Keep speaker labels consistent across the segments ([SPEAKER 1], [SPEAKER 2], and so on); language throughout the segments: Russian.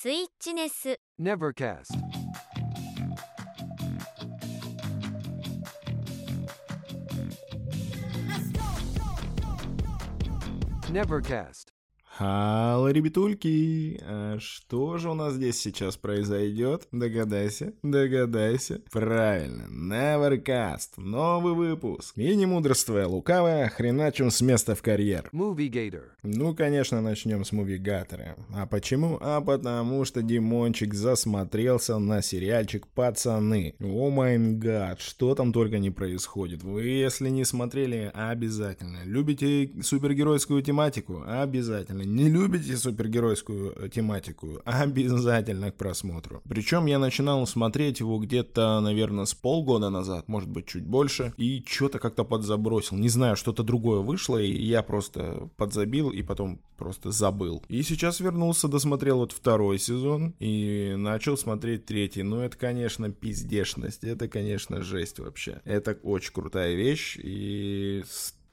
[SPEAKER 1] スイッチネス
[SPEAKER 2] Nevercast Nevercast
[SPEAKER 3] Хало, ребятульки! А что же у нас здесь сейчас произойдет? Догадайся, догадайся. Правильно, Nevercast, новый выпуск. И не мудрствуя лукавое, хреначим с места в карьер.
[SPEAKER 2] Movie Gator.
[SPEAKER 3] Ну, конечно, начнем с мувигатора. А почему? А потому что Димончик засмотрелся на сериальчик «Пацаны». О май гад, что там только не происходит. Вы, если не смотрели, обязательно. Любите супергеройскую тематику? Обязательно. Не любите супергеройскую э, тематику? Обязательно к просмотру. Причем я начинал смотреть его где-то, наверное, с полгода назад, может быть, чуть больше, и что-то как-то подзабросил. Не знаю, что-то другое вышло, и я просто подзабил, и потом просто забыл. И сейчас вернулся, досмотрел вот второй сезон, и начал смотреть третий. Ну, это, конечно, пиздешность, это, конечно, жесть вообще. Это очень крутая вещь, и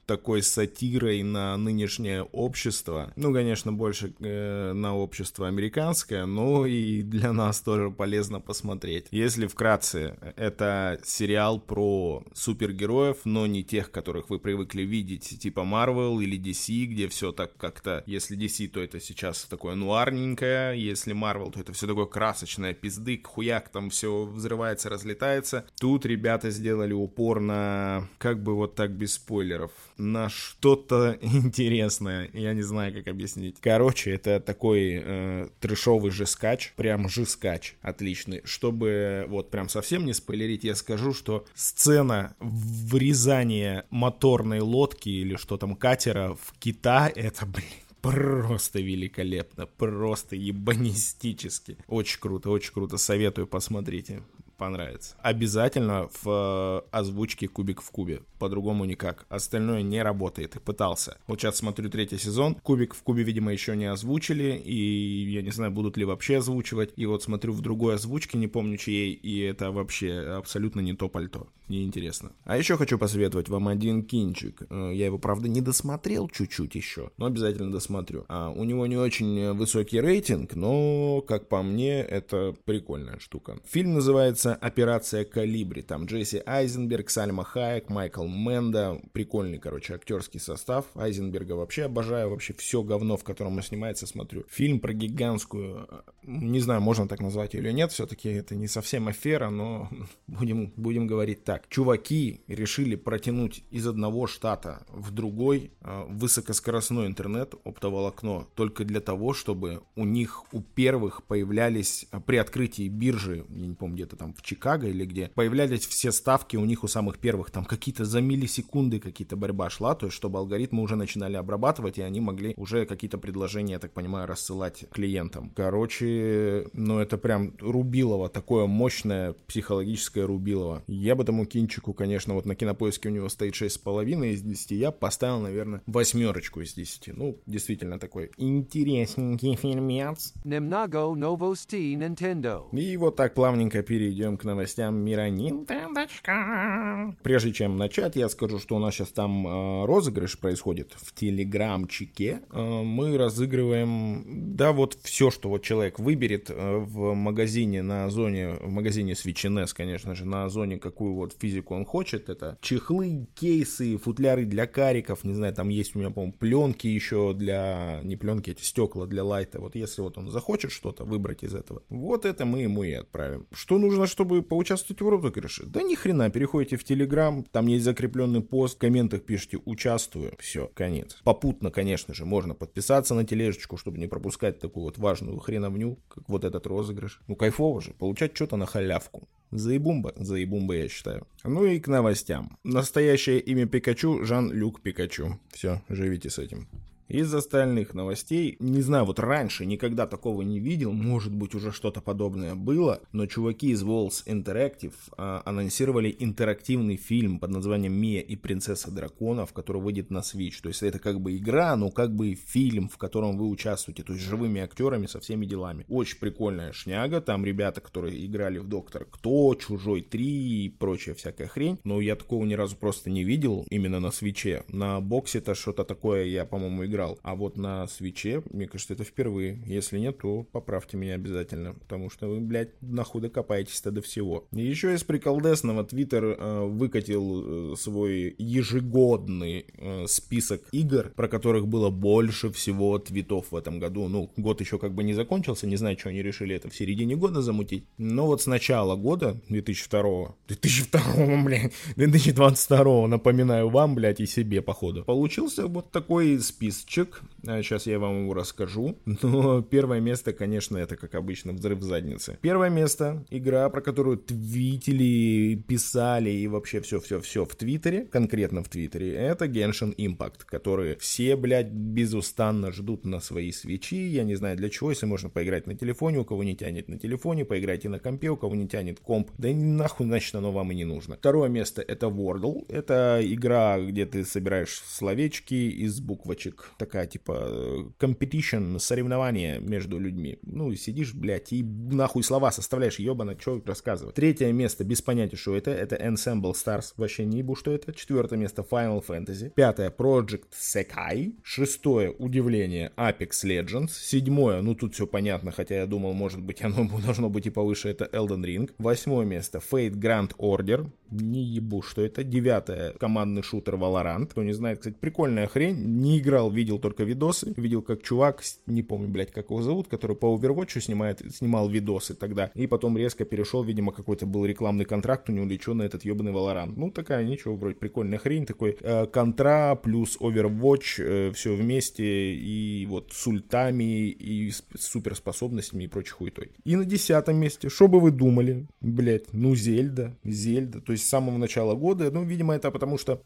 [SPEAKER 3] такой сатирой на нынешнее общество. Ну, конечно, больше э, на общество американское, но и для нас тоже полезно посмотреть. Если вкратце, это сериал про супергероев, но не тех, которых вы привыкли видеть, типа Marvel или DC, где все так как-то, если DC, то это сейчас такое нуарненькое, если Marvel, то это все такое красочное, пизды, хуяк, там все взрывается, разлетается. Тут ребята сделали упор на, как бы вот так без спойлеров, на что-то интересное. Я не знаю, как объяснить. Короче, это такой э, трешовый жескач, прям жескач отличный. Чтобы вот прям совсем не спойлерить, я скажу, что сцена врезания моторной лодки или что там катера в кита, это, блин, просто великолепно, просто ебанистически. Очень круто, очень круто, советую, посмотрите понравится. Обязательно в э, озвучке Кубик в кубе. По-другому никак. Остальное не работает. И пытался. Вот сейчас смотрю третий сезон. Кубик в кубе, видимо, еще не озвучили. И я не знаю, будут ли вообще озвучивать. И вот смотрю в другой озвучке, не помню чьей. И это вообще абсолютно не то пальто. Неинтересно. А еще хочу посоветовать вам один кинчик. Э, Я его, правда, не досмотрел чуть-чуть еще. Но обязательно досмотрю. А, у него не очень высокий рейтинг, но, как по мне, это прикольная штука. Фильм называется «Операция Калибри». Там Джесси Айзенберг, Сальма Хайек, Майкл Менда. Прикольный, короче, актерский состав. Айзенберга вообще обожаю. Вообще все говно, в котором он снимается, смотрю. Фильм про гигантскую... Не знаю, можно так назвать ее или нет. Все-таки это не совсем афера, но будем, будем говорить так. Чуваки решили протянуть из одного штата в другой э, высокоскоростной интернет, оптоволокно, только для того, чтобы у них, у первых появлялись э, при открытии биржи, я не помню, где-то там в Чикаго или где, появлялись все ставки у них у самых первых, там какие-то за миллисекунды какие-то борьба шла, то есть чтобы алгоритмы уже начинали обрабатывать, и они могли уже какие-то предложения, я так понимаю, рассылать клиентам. Короче, ну это прям рубилово, такое мощное психологическое рубилово. Я бы тому кинчику, конечно, вот на кинопоиске у него стоит 6,5 из 10, я поставил, наверное, восьмерочку из 10. Ну, действительно такой интересненький фильмец.
[SPEAKER 2] Немного новостей Nintendo.
[SPEAKER 3] И вот так плавненько перейдем к новостям мира Нинтендочка. Прежде чем начать, я скажу, что у нас сейчас там э, розыгрыш происходит в телеграмчике. Э, мы разыгрываем, да, вот все, что вот человек выберет э, в магазине на зоне, в магазине Switch NS, конечно же, на зоне, какую вот физику он хочет. Это чехлы, кейсы, футляры для кариков, не знаю, там есть у меня, по-моему, пленки еще для, не пленки, эти стекла для лайта. Вот если вот он захочет что-то выбрать из этого, вот это мы ему и отправим. Что нужно, чтобы поучаствовать в розыгрыше? Да ни хрена, переходите в Телеграм, там есть закрепленный пост, в комментах пишите «Участвую». Все, конец. Попутно, конечно же, можно подписаться на тележечку, чтобы не пропускать такую вот важную хреновню, как вот этот розыгрыш. Ну, кайфово же, получать что-то на халявку. Заебумба, заебумба, я считаю. Ну и к новостям. Настоящее имя Пикачу Жан-Люк Пикачу. Все, живите с этим. Из остальных новостей, не знаю, вот раньше никогда такого не видел, может быть уже что-то подобное было, но чуваки из Walls Interactive а, анонсировали интерактивный фильм под названием «Мия и принцесса драконов», который выйдет на Switch. То есть это как бы игра, но как бы фильм, в котором вы участвуете, то есть живыми актерами со всеми делами. Очень прикольная шняга, там ребята, которые играли в Доктор Кто, Чужой 3 и прочая всякая хрень, но я такого ни разу просто не видел именно на Свиче. На боксе-то что-то такое я, по-моему, играл играл. А вот на свече, мне кажется, это впервые. Если нет, то поправьте меня обязательно. Потому что вы, блядь, нахуй докопаетесь-то до всего. И еще из приколдесного Твиттер э, выкатил э, свой ежегодный э, список игр, про которых было больше всего твитов в этом году. Ну, год еще как бы не закончился, не знаю, что они решили это в середине года замутить. Но вот с начала года, 2002 2002 блядь, 2022 напоминаю вам, блядь, и себе, походу. Получился вот такой списочек. Сейчас я вам его расскажу. Но первое место, конечно, это, как обычно, взрыв задницы. Первое место, игра, про которую твитили, писали и вообще все-все-все в Твиттере, конкретно в Твиттере, это Genshin Impact, который все, блядь, безустанно ждут на свои свечи. Я не знаю для чего, если можно поиграть на телефоне, у кого не тянет на телефоне, поиграйте на компе, у кого не тянет комп. Да нахуй, значит, оно вам и не нужно. Второе место это Wordle. Это игра, где ты собираешь словечки из буквочек. Такая типа competition, соревнование между людьми. Ну, сидишь, блядь, и нахуй слова составляешь, ебано, что рассказывать. Третье место, без понятия, что это, это Ensemble Stars. Вообще не ебу, что это. Четвертое место Final Fantasy. Пятое Project Sekai. Шестое, удивление, Apex Legends. Седьмое, ну тут все понятно, хотя я думал, может быть, оно должно быть и повыше, это Elden Ring. Восьмое место Fate Grand Order. Не ебу, что это. Девятое, командный шутер Valorant. Кто не знает, кстати, прикольная хрень. Не играл, видел только видосы. Видел, как чувак, не помню, блядь, как его зовут, который по Overwatch снимает, снимал видосы тогда. И потом резко перешел, видимо, какой-то был рекламный контракт у него или на этот ебаный Valorant. Ну, такая, ничего, вроде прикольная хрень. Такой э, контра плюс Overwatch, э, все вместе. И вот с ультами, и с суперспособностями и прочей хуетой. И на десятом месте, что бы вы думали, блядь, ну, Зельда, Зельда. То есть с самого начала года. Ну, видимо, это потому что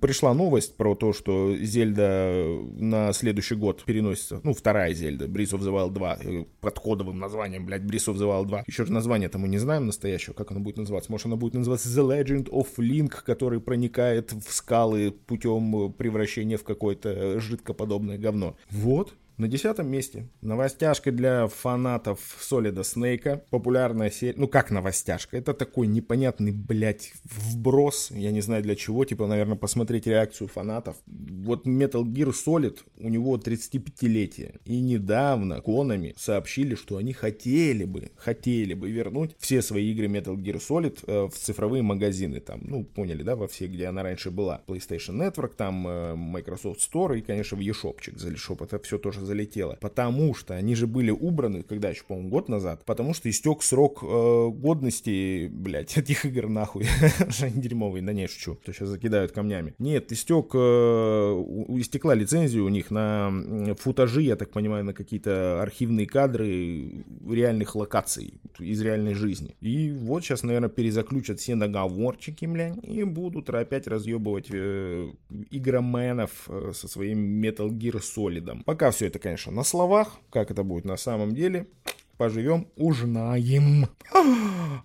[SPEAKER 3] пришла новость про то, что Зельда на следующий год переносится. Ну, вторая Зельда, Breath of the Wild 2, э, под кодовым названием, блядь, Breath of the Wild 2. Еще же название-то мы не знаем настоящего, как оно будет называться. Может, оно будет называться The Legend of Link, который проникает в скалы путем превращения в какое-то жидкоподобное говно. Вот, на десятом месте новостяшка для фанатов Солида Снейка. Популярная серия. Ну как новостяшка? Это такой непонятный, блядь, вброс. Я не знаю для чего. Типа, наверное, посмотреть реакцию фанатов. Вот Metal Gear Solid, у него 35-летие. И недавно Konami сообщили, что они хотели бы, хотели бы вернуть все свои игры Metal Gear Solid э, в цифровые магазины. Там, ну, поняли, да, во все, где она раньше была. PlayStation Network, там э, Microsoft Store и, конечно, в eShopчик. За eShop это все тоже залетело. Потому что они же были убраны, когда еще, по-моему, год назад, потому что истек срок э, годности, блядь, этих игр нахуй. Они дерьмовые, да не шучу, то сейчас закидают камнями. Нет, истек, э, истекла лицензия у них на футажи, я так понимаю, на какие-то архивные кадры реальных локаций из реальной жизни. И вот сейчас, наверное, перезаключат все договорчики, блядь, и будут опять разъебывать э, игроменов э, со своим Metal Gear Solid. Пока все это это, конечно, на словах, как это будет на самом деле, поживем, узнаем.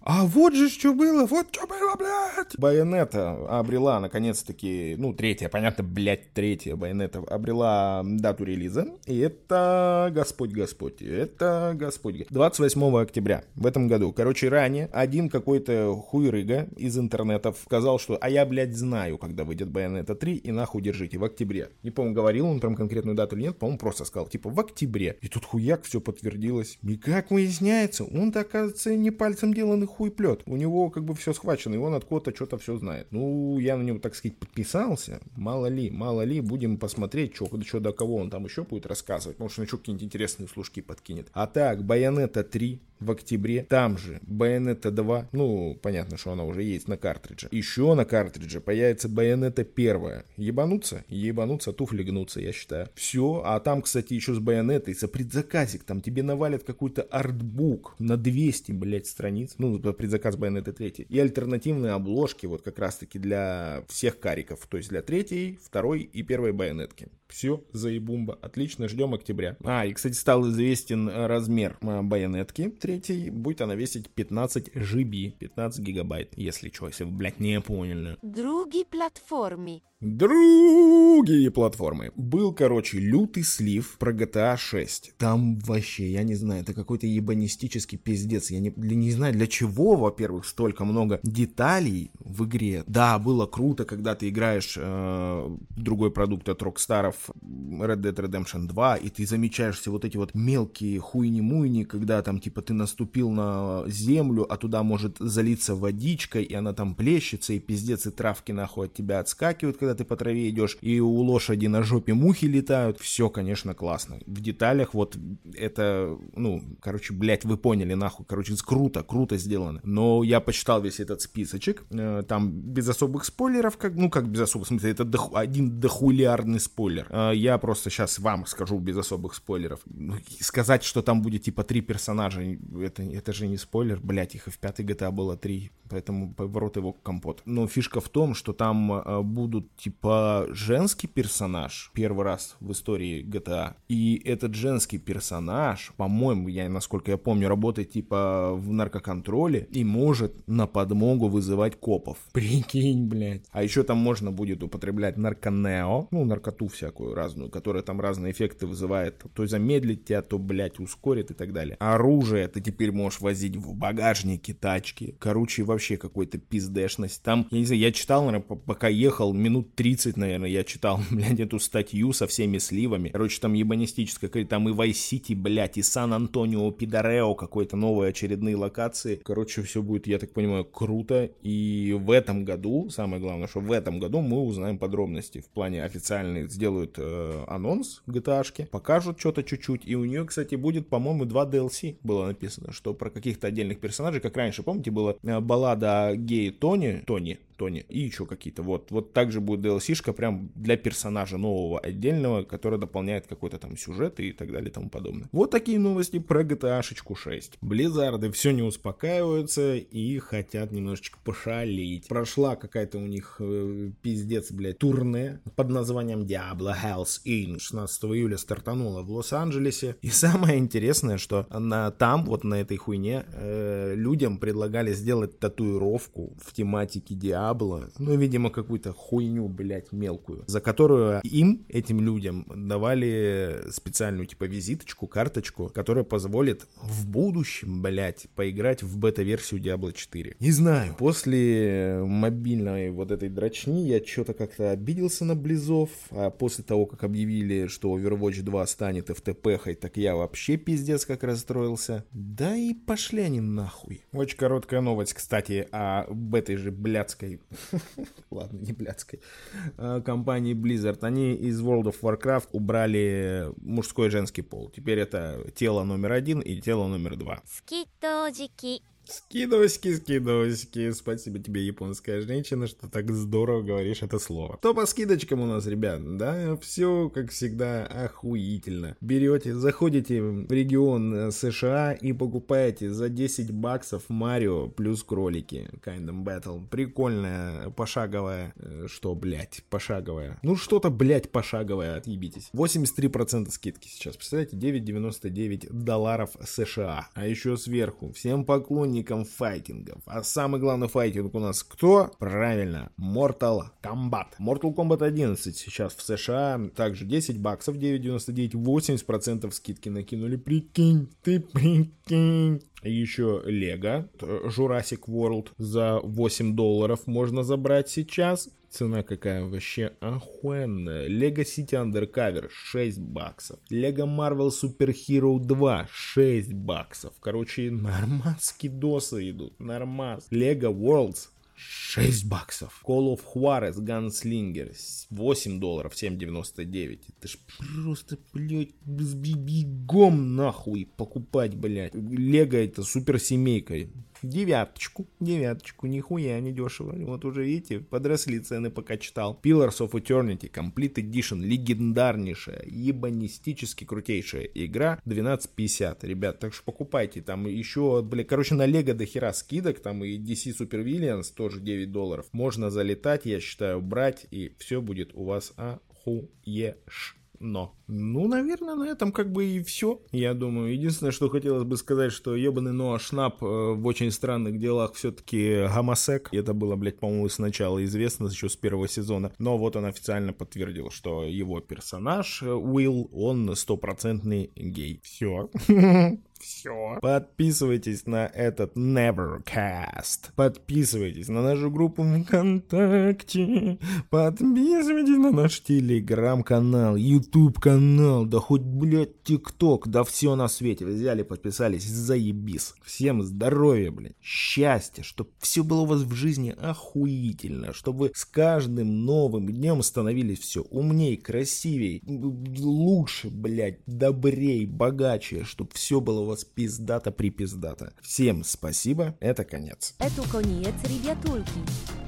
[SPEAKER 3] А вот же что было, вот что было, блядь. Байонета обрела, наконец-таки, ну, третья, понятно, блядь, третья Байонета обрела дату релиза. И это Господь Господь, это Господь. 28 октября в этом году. Короче, ранее один какой-то хуйрыга из интернетов сказал, что а я, блядь, знаю, когда выйдет Байонета 3, и нахуй держите, в октябре. Не помню, говорил он прям конкретную дату или нет, по-моему, просто сказал, типа, в октябре. И тут хуяк все подтвердилось. И как выясняется, он-то, оказывается, не пальцем деланный хуй плет. У него как бы все схвачено, и он откуда-то что-то все знает. Ну, я на него, так сказать, подписался. Мало ли, мало ли, будем посмотреть, что, что до кого он там еще будет рассказывать. Может, он еще какие-нибудь интересные служки подкинет. А так, Байонета 3 в октябре. Там же Bayonetta 2, ну, понятно, что она уже есть на картридже. Еще на картридже появится Bayonetta 1. Ебануться? Ебануться, туфли гнутся, я считаю. Все, а там, кстати, еще с Байонетой, за предзаказик, там тебе навалят какой-то артбук на 200, блядь, страниц. Ну, предзаказ Bayonetta 3. И альтернативные обложки, вот как раз-таки для всех кариков. То есть для третьей, второй и первой байонетки. Все, заебумба. Отлично, ждем октября. А, и, кстати, стал известен размер а, байонетки третьей. Будет она весить 15 GB, 15 гигабайт, если что, если вы, блядь, не поняли.
[SPEAKER 1] Други платформи.
[SPEAKER 3] Другие платформы. Был, короче, лютый слив про GTA 6. Там вообще, я не знаю, это какой-то ебанистический пиздец. Я не, не знаю, для чего, во-первых, столько много деталей в игре. Да, было круто, когда ты играешь э, другой продукт от Rockstar, Red Dead Redemption 2, и ты замечаешь все вот эти вот мелкие хуйни-муйни, когда там, типа, ты наступил на землю, а туда может залиться водичка, и она там плещется, и пиздец, и травки нахуй от тебя отскакивают, когда ты по траве идешь, и у лошади на жопе мухи летают. Все, конечно, классно. В деталях вот это, ну, короче, блядь, вы поняли, нахуй. Короче, круто, круто сделано. Но я почитал весь этот списочек, э, там без особых спойлеров, как, ну, как без особых, в смысле, это доху, один дохулиарный спойлер. Э, я просто сейчас вам скажу без особых спойлеров. Ну, сказать, что там будет типа три персонажа, это, это же не спойлер, блядь, их и в пятой GTA было три, поэтому поворот его компот. Но фишка в том, что там э, будут типа женский персонаж первый раз в истории GTA. И этот женский персонаж, по-моему, я, насколько я помню, работает типа в наркоконтроле и может на подмогу вызывать копов. Прикинь, блядь. А еще там можно будет употреблять нарконео, ну, наркоту всякую разную, которая там разные эффекты вызывает. То замедлить тебя, то, блядь, ускорит и так далее. Оружие ты теперь можешь возить в багажнике тачки. Короче, вообще какой-то пиздешность. Там, я не знаю, я читал, наверное, пока ехал минут 30, наверное, я читал, блядь, эту статью со всеми сливами. Короче, там ебанистическая, там и City, блядь, и Сан-Антонио, Пидорео, какой-то новые очередные локации. Короче, все будет, я так понимаю, круто. И в этом году, самое главное, что в этом году мы узнаем подробности. В плане официальный сделают э, анонс GTA, покажут что-то чуть-чуть. И у нее, кстати, будет, по-моему, два DLC было написано, что про каких-то отдельных персонажей, как раньше, помните, была э, баллада гей Тони, Тони, Тони и еще какие-то. Вот, вот также будет DLC-шка прям для персонажа нового отдельного, который дополняет какой-то там сюжет и так далее и тому подобное. Вот такие новости про GTA 6. Близзарды все не успокаиваются и хотят немножечко пошалить. Прошла какая-то у них э, пиздец, блядь, турне под названием Diablo Hells Inn. 16 июля стартанула в Лос-Анджелесе. И самое интересное, что на, там, вот на этой хуйне, э, людям предлагали сделать татуировку в тематике Diablo Диабло, ну, видимо, какую-то хуйню, блядь, мелкую, за которую им, этим людям, давали специальную, типа, визиточку, карточку, которая позволит в будущем, блядь, поиграть в бета-версию Diablo 4. Не знаю, после мобильной вот этой дрочни я что-то как-то обиделся на Близов, а после того, как объявили, что Overwatch 2 станет FTP-хой, так я вообще пиздец как расстроился. Да и пошли они нахуй. Очень короткая новость, кстати, об этой же блядской ладно, не блядской, а, компании Blizzard, они из World of Warcraft убрали мужской и женский пол. Теперь это тело номер один и тело номер два. Скидовочки, скидовочки. Спасибо тебе, японская женщина, что так здорово говоришь это слово. Кто по скидочкам у нас, ребят? Да, все, как всегда, охуительно. Берете, заходите в регион э, США и покупаете за 10 баксов Марио плюс кролики. Kind of Battle. Прикольная, пошаговая. Э, что, блядь, пошаговая? Ну, что-то, блядь, пошаговое, отъебитесь. 83% скидки сейчас. Представляете, 9,99 долларов США. А еще сверху. Всем поклонникам поклонникам файтингов. А самый главный файтинг у нас кто? Правильно, Mortal Kombat. Mortal Kombat 11 сейчас в США. Также 10 баксов, 9.99, 80% скидки накинули. Прикинь, ты прикинь. Еще Лего Jurassic World за 8 долларов можно забрать сейчас. Цена какая вообще охуенная. Лего City Undercover 6 баксов. Лего Marvel Super Hero 2 6 баксов. Короче, нормас досы идут. Нормас. Лего Worlds 6 баксов. Call of Juarez Gunslinger 8 долларов 7,99. Это ж просто, блядь, бегом нахуй покупать, блядь. Лего это суперсемейка девяточку, девяточку, нихуя не дешево. Вот уже видите, подросли цены, пока читал. Pillars of Eternity, Complete Edition, легендарнейшая, ебанистически крутейшая игра, 12.50, ребят, так что покупайте, там еще, бля, короче, на Лего до хера скидок, там и DC Super Villains тоже 9 долларов. Можно залетать, я считаю, брать, и все будет у вас охуешь но. Ну, наверное, на этом как бы и все, я думаю. Единственное, что хотелось бы сказать, что ебаный Ноа Шнап э, в очень странных делах все-таки гомосек. Это было, блядь, по-моему, сначала известно, еще с первого сезона. Но вот он официально подтвердил, что его персонаж э, Уилл, он стопроцентный гей. Все. Все. Подписывайтесь на этот Nevercast. Подписывайтесь на нашу группу ВКонтакте. Подписывайтесь на наш телеграм-канал, YouTube-канал, да хоть, блядь, ТикТок, да все на свете. Взяли, подписались, заебись. Всем здоровья, блядь, счастья, чтобы все было у вас в жизни охуительно, чтобы вы с каждым новым днем становились все умней, красивей, лучше, блядь, добрей, богаче, чтобы все было у вас пиздата-припиздата. Всем спасибо, это конец.
[SPEAKER 1] Это конец, ребятульки.